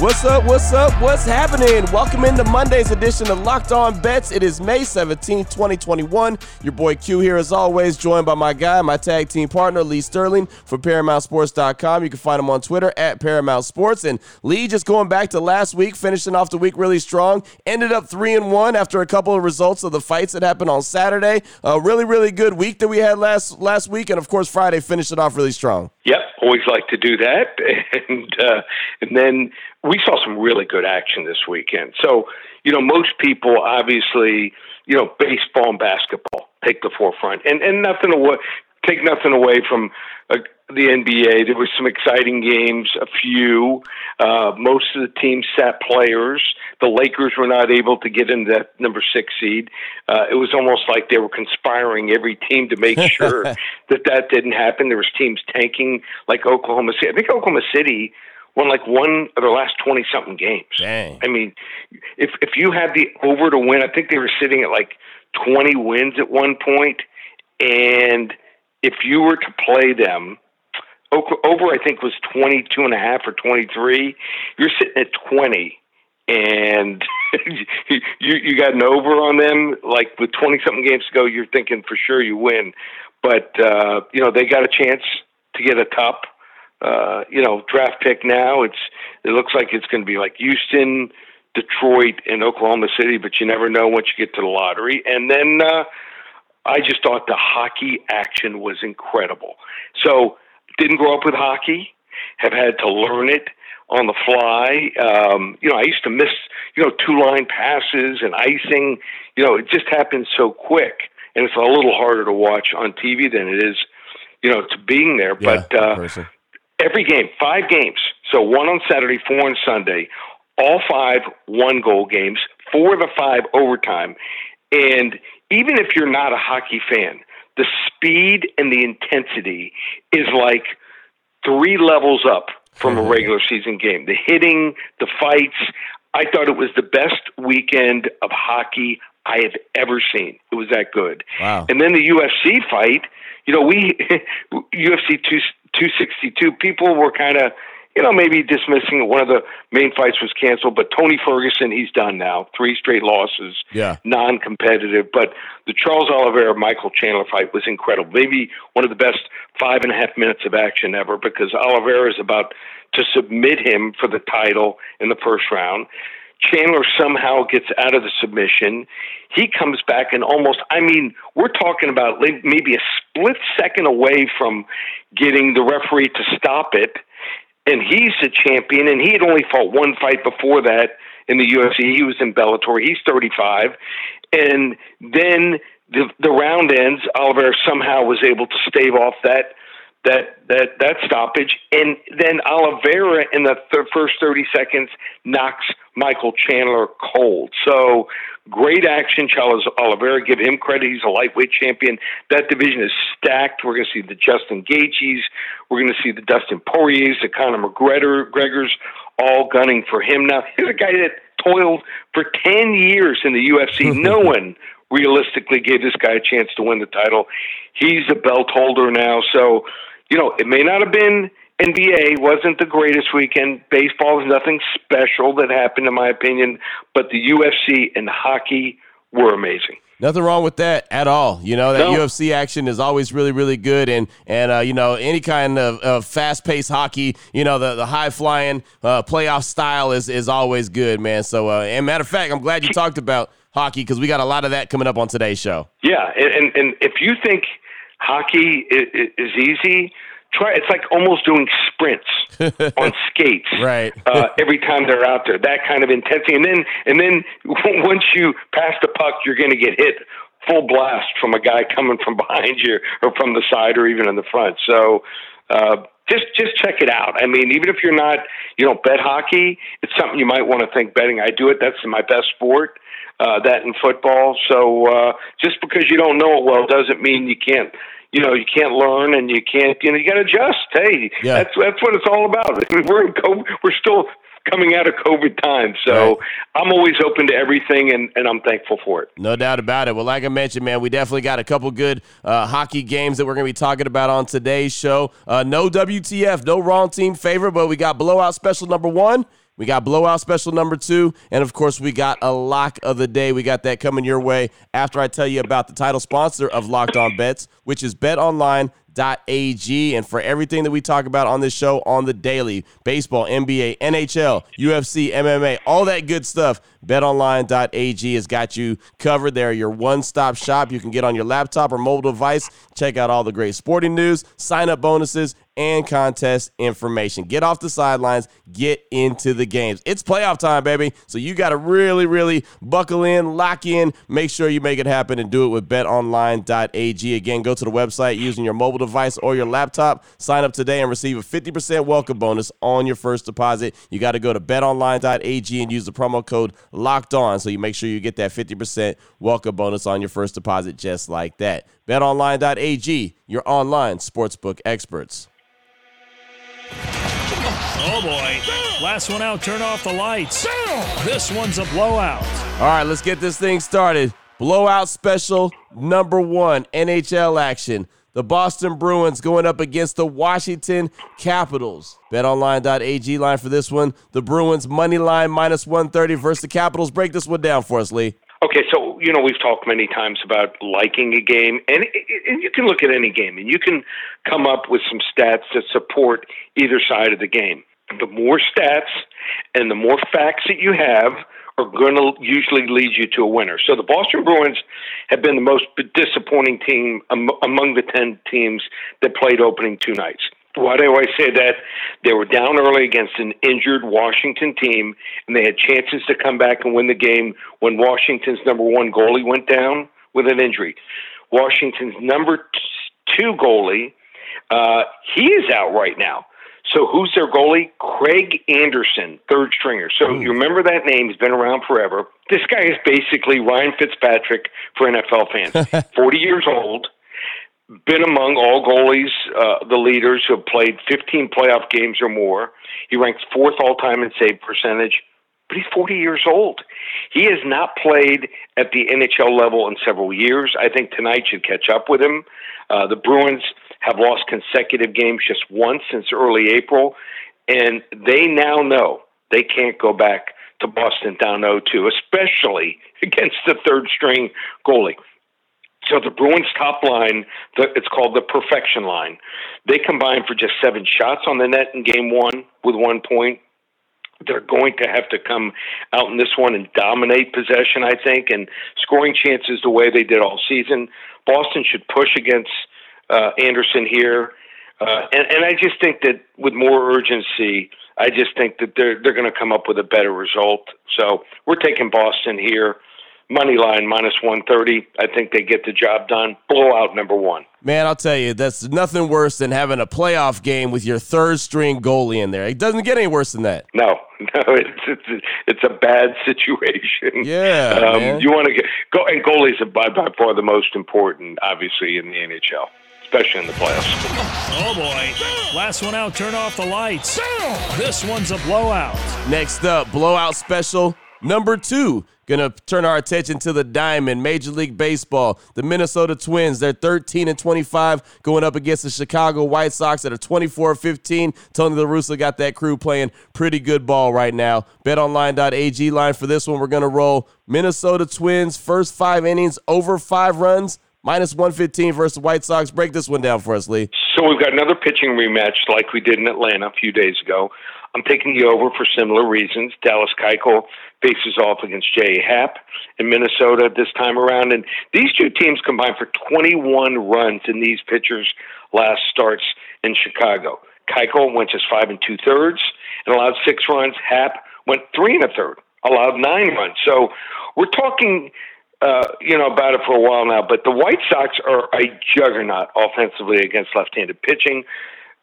What's up? What's up? What's happening? Welcome into Monday's edition of Locked On Bets. It is May 17th, 2021. Your boy Q here, as always, joined by my guy, my tag team partner, Lee Sterling from ParamountSports.com. You can find him on Twitter at Paramount Sports. And Lee, just going back to last week, finishing off the week really strong, ended up 3 and 1 after a couple of results of the fights that happened on Saturday. A really, really good week that we had last last week. And of course, Friday finished it off really strong. Yep, always like to do that. And, uh, and then we saw some really good action this weekend. So, you know, most people obviously, you know, baseball and basketball take the forefront, and and nothing away, take nothing away from uh, the NBA. There was some exciting games, a few. Uh, most of the teams sat players. The Lakers were not able to get in that number six seed. Uh, it was almost like they were conspiring every team to make sure that that didn't happen. There was teams tanking, like Oklahoma City. I think Oklahoma City won like one of their last twenty something games. Dang. I mean, if if you had the over to win, I think they were sitting at like twenty wins at one point, and if you were to play them. Over, I think, was twenty two and a half or twenty three. You're sitting at twenty, and you you got an over on them. Like with twenty something games to go, you're thinking for sure you win. But uh, you know they got a chance to get a top uh, you know, draft pick now. It's it looks like it's going to be like Houston, Detroit, and Oklahoma City, but you never know once you get to the lottery. And then uh, I just thought the hockey action was incredible. So didn't grow up with hockey, have had to learn it on the fly. Um, you know, I used to miss you know two line passes and icing. You know, it just happens so quick, and it's a little harder to watch on TV than it is you know, to being there. Yeah, but uh, person. Every game, five games. So one on Saturday, four on Sunday. All five one goal games, four of the five overtime. And even if you're not a hockey fan, the speed and the intensity is like three levels up from a mm-hmm. regular season game. The hitting, the fights. I thought it was the best weekend of hockey I have ever seen. It was that good. Wow. And then the UFC fight, you know, we UFC two two sixty two. People were kind of, you know, maybe dismissing it. One of the main fights was canceled, but Tony Ferguson, he's done now. Three straight losses. Yeah. non-competitive. But the Charles Oliveira Michael Chandler fight was incredible. Maybe one of the best five and a half minutes of action ever because Oliveira is about to submit him for the title in the first round. Chandler somehow gets out of the submission. He comes back and almost, I mean, we're talking about maybe a split second away from getting the referee to stop it. And he's the champion, and he had only fought one fight before that in the UFC. He was in Bellator. He's 35. And then the, the round ends. Oliveira somehow was able to stave off that that that that stoppage, and then Oliveira in the th- first thirty seconds knocks Michael Chandler cold. So great action, Charles Oliveira. Give him credit; he's a lightweight champion. That division is stacked. We're going to see the Justin Gaethjes, we're going to see the Dustin Poiriers, the Conor McGregor, Gregors, all gunning for him. Now here's a guy that toiled for ten years in the UFC. no one realistically gave this guy a chance to win the title. He's a belt holder now, so you know, it may not have been NBA wasn't the greatest weekend. Baseball is nothing special that happened, in my opinion, but the UFC and hockey were amazing. Nothing wrong with that at all. You know that No. UFC action is always really, really good, and and uh, you know any kind of, of fast paced hockey, you know the the high flying uh, playoff style is is always good, man. So, uh, and matter of fact, I'm glad you talked about hockey because we got a lot of that coming up on today's show. Yeah, and and, and if you think hockey is, is easy, try. It's like almost doing sprints on skates. Right. uh, every time they're out there, that kind of intensity, and then and then once you pass the puck, you're going to get hit full blast from a guy coming from behind you or from the side or even in the front. So. Uh, just just check it out. I mean, even if you're not, you don't bet hockey, it's something you might want to think betting. I do it. That's my best sport. Uh, that in football. So uh, just because you don't know it well doesn't mean you can't you know you can't learn and you can't you know you got to adjust. Hey, yeah. that's that's what it's all about. I mean, we're in COVID, we're still coming out of COVID time. So right. I'm always open to everything, and, and I'm thankful for it. No doubt about it. Well, like I mentioned, man, we definitely got a couple good uh, hockey games that we're going to be talking about on today's show. Uh, no WTF, no wrong team favorite, but we got blowout special number one. We got blowout special number two. And of course, we got a lock of the day. We got that coming your way after I tell you about the title sponsor of Locked On Bets, which is BetOnline BetOnline.ag. And for everything that we talk about on this show on the daily baseball, NBA, NHL, UFC, MMA, all that good stuff, betonline.ag has got you covered. There, your one stop shop. You can get on your laptop or mobile device, check out all the great sporting news, sign up bonuses, and contest information. Get off the sidelines, get into the games. It's playoff time, baby. So you got to really, really buckle in, lock in, make sure you make it happen, and do it with betonline.ag. Again, go to the website using your mobile device or your laptop. Sign up today and receive a 50% welcome bonus on your first deposit. You got to go to betonline.ag and use the promo code locked on so you make sure you get that 50% welcome bonus on your first deposit just like that. BetOnline.ag, your online sportsbook experts. Oh boy. Last one out, turn off the lights. This one's a blowout. All right, let's get this thing started. Blowout special number one NHL action. The Boston Bruins going up against the Washington Capitals. BetOnline.ag line for this one. The Bruins money line minus 130 versus the Capitals. Break this one down for us, Lee. Okay, so you know we've talked many times about liking a game, and and you can look at any game, and you can come up with some stats that support either side of the game. The more stats and the more facts that you have are going to usually lead you to a winner. So the Boston Bruins have been the most disappointing team among the ten teams that played opening two nights. Why do I say that? They were down early against an injured Washington team, and they had chances to come back and win the game when Washington's number one goalie went down with an injury. Washington's number two goalie, uh, he is out right now. So who's their goalie? Craig Anderson, third stringer. So you remember that name? He's been around forever. This guy is basically Ryan Fitzpatrick for NFL fans. Forty years old been among all goalies, uh, the leaders who have played 15 playoff games or more. He ranks fourth all time in save percentage, but he's 40 years old. He has not played at the NHL level in several years. I think tonight should catch up with him. Uh, the Bruins have lost consecutive games just once since early April, and they now know they can't go back to Boston down 0 2, especially against the third string goalie. So the Bruins top line, the, it's called the perfection line. They combined for just seven shots on the net in game one with one point. They're going to have to come out in this one and dominate possession, I think, and scoring chances the way they did all season. Boston should push against uh, Anderson here. Uh, and, and I just think that with more urgency, I just think that they're they're going to come up with a better result. So we're taking Boston here money line minus 130. I think they get the job done. Blowout number one. Man, I'll tell you, that's nothing worse than having a playoff game with your third string goalie in there. It doesn't get any worse than that. No, no, it's it's, it's a bad situation. Yeah, um, you want to get go and goalies are by, by far the most important, obviously, in the NHL especially in the playoffs. Oh boy. Last one out, turn off the lights. This one's a blowout. Next up, blowout special number two. Gonna turn our attention to the Diamond, Major League Baseball. The Minnesota Twins, they're 13 and 25, going up against the Chicago White Sox that are 24 15. Tony La Russa got that crew playing pretty good ball right now. BetOnline.ag line for this one. We're gonna roll Minnesota Twins first five innings over five runs. Minus 115 versus the White Sox. Break this one down for us, Lee. So we've got another pitching rematch like we did in Atlanta a few days ago. I'm taking the over for similar reasons. Dallas Keuchel faces off against Jay Happ in Minnesota this time around, and these two teams combined for 21 runs in these pitchers' last starts in Chicago. Keuchel went just five and two thirds and allowed six runs. Happ went three and a third, allowed nine runs. So we're talking. Uh, you know about it for a while now, but the White Sox are a juggernaut offensively against left-handed pitching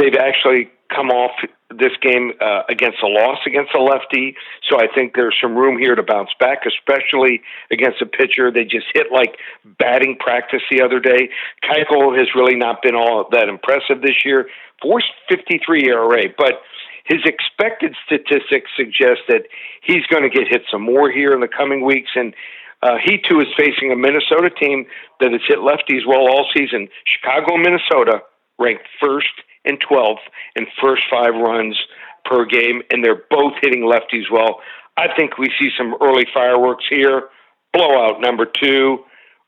they've actually come off this game uh, against a loss against a lefty. So I think there's some room here to bounce back, especially against a pitcher. They just hit like batting practice the other day. Keuchel has really not been all that impressive this year. 453 ERA, but his expected statistics suggest that he's going to get hit some more here in the coming weeks. And uh, he too is facing a Minnesota team that has hit lefties well all season. Chicago, Minnesota, ranked first and 12th in first five runs per game, and they're both hitting lefties well. I think we see some early fireworks here. Blowout number two,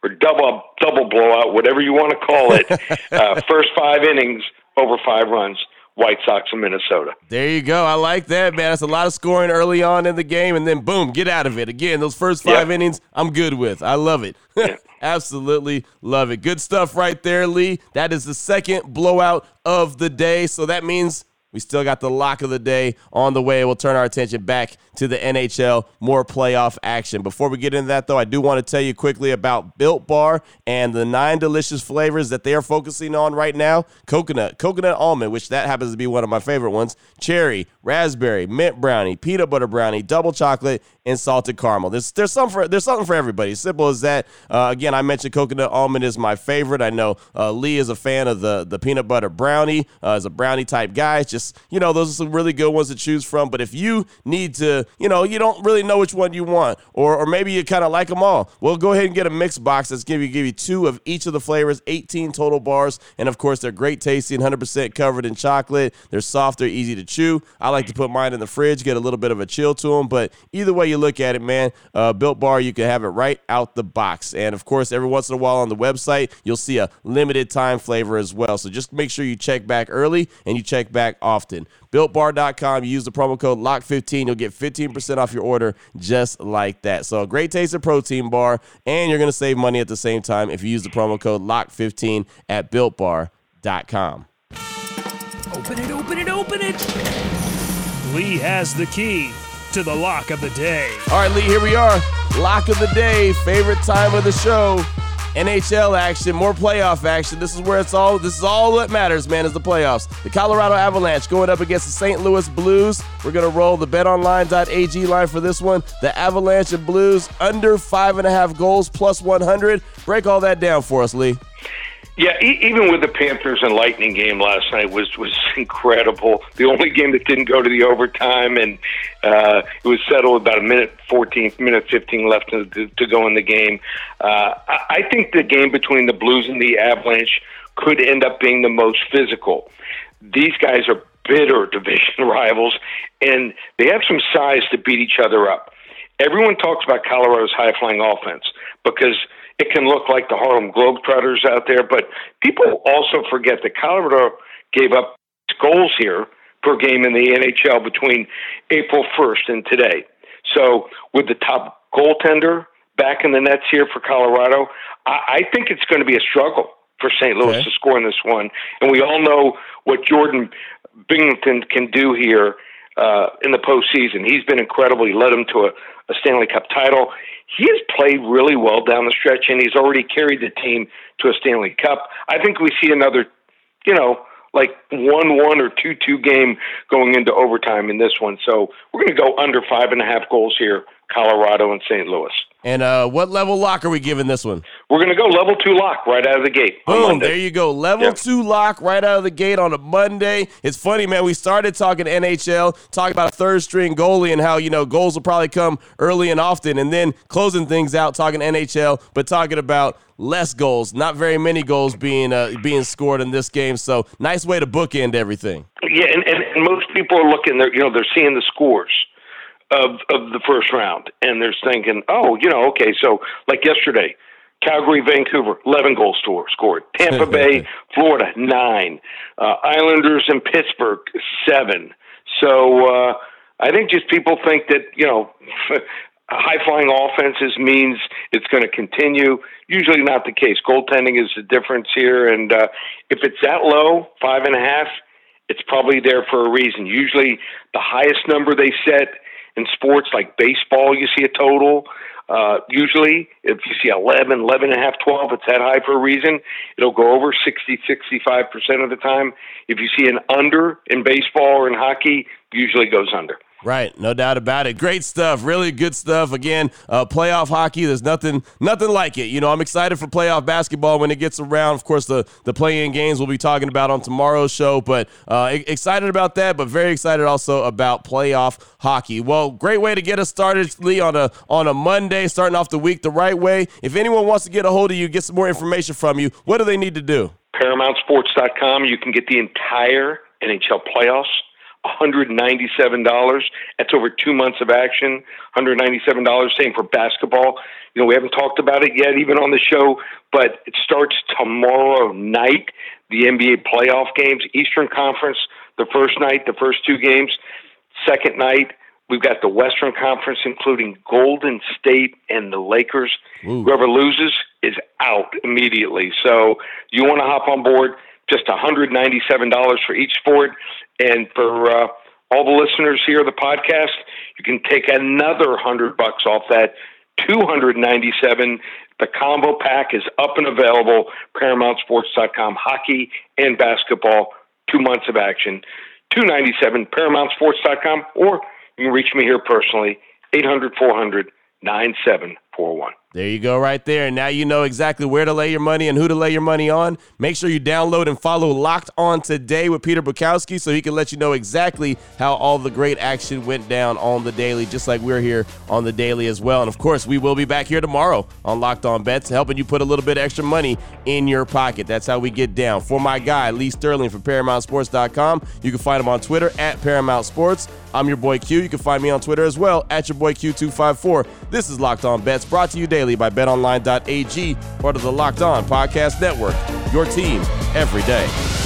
or double double blowout, whatever you want to call it. uh, first five innings over five runs. White Sox in Minnesota. There you go. I like that, man. That's a lot of scoring early on in the game, and then boom, get out of it. Again, those first five yeah. innings, I'm good with. I love it. Yeah. Absolutely love it. Good stuff right there, Lee. That is the second blowout of the day. So that means we still got the lock of the day on the way. We'll turn our attention back to the NHL, more playoff action. Before we get into that, though, I do want to tell you quickly about Built Bar and the nine delicious flavors that they are focusing on right now coconut, coconut almond, which that happens to be one of my favorite ones, cherry, raspberry, mint brownie, peanut butter brownie, double chocolate, and salted caramel. There's there's some for there's something for everybody. Simple as that. Uh, again, I mentioned coconut almond is my favorite. I know uh, Lee is a fan of the the peanut butter brownie. Uh, as a brownie type guy, it's you know those are some really good ones to choose from. But if you need to, you know, you don't really know which one you want, or or maybe you kind of like them all, well, go ahead and get a mix box that's give you give you two of each of the flavors, 18 total bars, and of course they're great tasting, 100% covered in chocolate. They're soft, they're easy to chew. I like to put mine in the fridge, get a little bit of a chill to them. But either way you look at it, man, uh, Built Bar, you can have it right out the box. And of course, every once in a while on the website, you'll see a limited time flavor as well. So just make sure you check back early and you check back often. BuiltBar.com, use the promo code LOCK15. You'll get 15% off your order just like that. So, a great taste of protein bar, and you're going to save money at the same time if you use the promo code LOCK15 at BuiltBar.com. Open it, open it, open it. Lee has the key to the lock of the day. All right, Lee, here we are. Lock of the day, favorite time of the show. NHL action, more playoff action. This is where it's all. This is all that matters, man. Is the playoffs. The Colorado Avalanche going up against the St. Louis Blues. We're gonna roll the BetOnline.ag line for this one. The Avalanche and Blues under five and a half goals plus 100. Break all that down for us, Lee. Yeah, e- even with the Panthers and Lightning game last night was was incredible. The only game that didn't go to the overtime, and uh, it was settled about a minute fourteen, minute fifteen left to, to, go in the game. Uh, I think the game between the Blues and the Avalanche could end up being the most physical. These guys are bitter division rivals, and they have some size to beat each other up. Everyone talks about Colorado's high flying offense because it can look like the Harlem Globetrotters out there, but people also forget that Colorado gave up goals here per game in the NHL between April 1st and today. So, with the top goaltender back in the nets here for Colorado, I, I think it's going to be a struggle for St. Louis okay. to score in this one. And we all know what Jordan Binnington can do here uh, in the postseason. He's been incredible. He led them to a, a Stanley Cup title. He has played really well down the stretch, and he's already carried the team to a Stanley Cup. I think we see another, you know, like one one or two two game going into overtime in this one. So we're going to go under five and a half goals here, Colorado and St. Louis. And uh, what level lock are we giving this one? We're going to go level two lock right out of the gate. Boom! There you go, level yep. two lock right out of the gate on a Monday. It's funny, man. We started talking NHL, talking about a third string goalie and how you know goals will probably come early and often, and then closing things out talking NHL, but talking about less goals, not very many goals being uh, being scored in this game. So nice way to bookend everything. Yeah, and, and most people are looking. They're you know they're seeing the scores of of the first round, and they're thinking, oh, you know, okay, so like yesterday, Calgary, Vancouver, eleven goals store, scored. Tampa Bay, Florida, nine. Uh, Islanders and Pittsburgh, seven. So uh, I think just people think that you know. high flying offenses means it's going to continue. Usually not the case. Goaltending is the difference here, and uh, if it's that low, five and a half, it's probably there for a reason. Usually, the highest number they set in sports like baseball, you see a total Uh, usually, if you see 11, 11 and a half, 12, it's that high for a reason. It'll go over 60, 65% of the time. If you see an under in baseball or in hockey, usually goes under. Right, no doubt about it. Great stuff, really good stuff. Again, uh, playoff hockey, there's nothing, nothing like it. You know, I'm excited for playoff basketball when it gets around. Of course, the the play-in games we'll be talking about on tomorrow's show, but uh, excited about that. But very excited also about playoff hockey. Well, great way to get us started, Lee, on a on a Monday, starting off the week the right way. If anyone wants to get a hold of you, get some more information from you, what do they need to do? ParamountSports.com. You can get the entire NHL playoffs $197. That's over two months of action. $197. Same for basketball. You know, we haven't talked about it yet, even on the show, but it starts tomorrow night. The NBA playoff games, Eastern Conference, the first night, the first two games. Second night, we've got the Western Conference, including Golden State and the Lakers. Ooh. Whoever loses is out immediately. So you want to hop on board just $197 for each sport. And for uh, all the listeners here of the podcast, you can take another 100 bucks off that 297 the combo pack is up and available paramountsports.com hockey and basketball. Two months of action. 297 paramountsports.com or you can reach me here personally 800 400 9741 there you go, right there. And now you know exactly where to lay your money and who to lay your money on. Make sure you download and follow Locked On Today with Peter Bukowski so he can let you know exactly how all the great action went down on the daily, just like we're here on the daily as well. And of course, we will be back here tomorrow on Locked On Bets, helping you put a little bit extra money in your pocket. That's how we get down. For my guy, Lee Sterling from ParamountSports.com, you can find him on Twitter at Paramount Sports. I'm your boy Q. You can find me on Twitter as well at your boy Q254. This is Locked On Bets, brought to you daily daily by betonline.ag, part of the Locked On Podcast Network. Your team every day.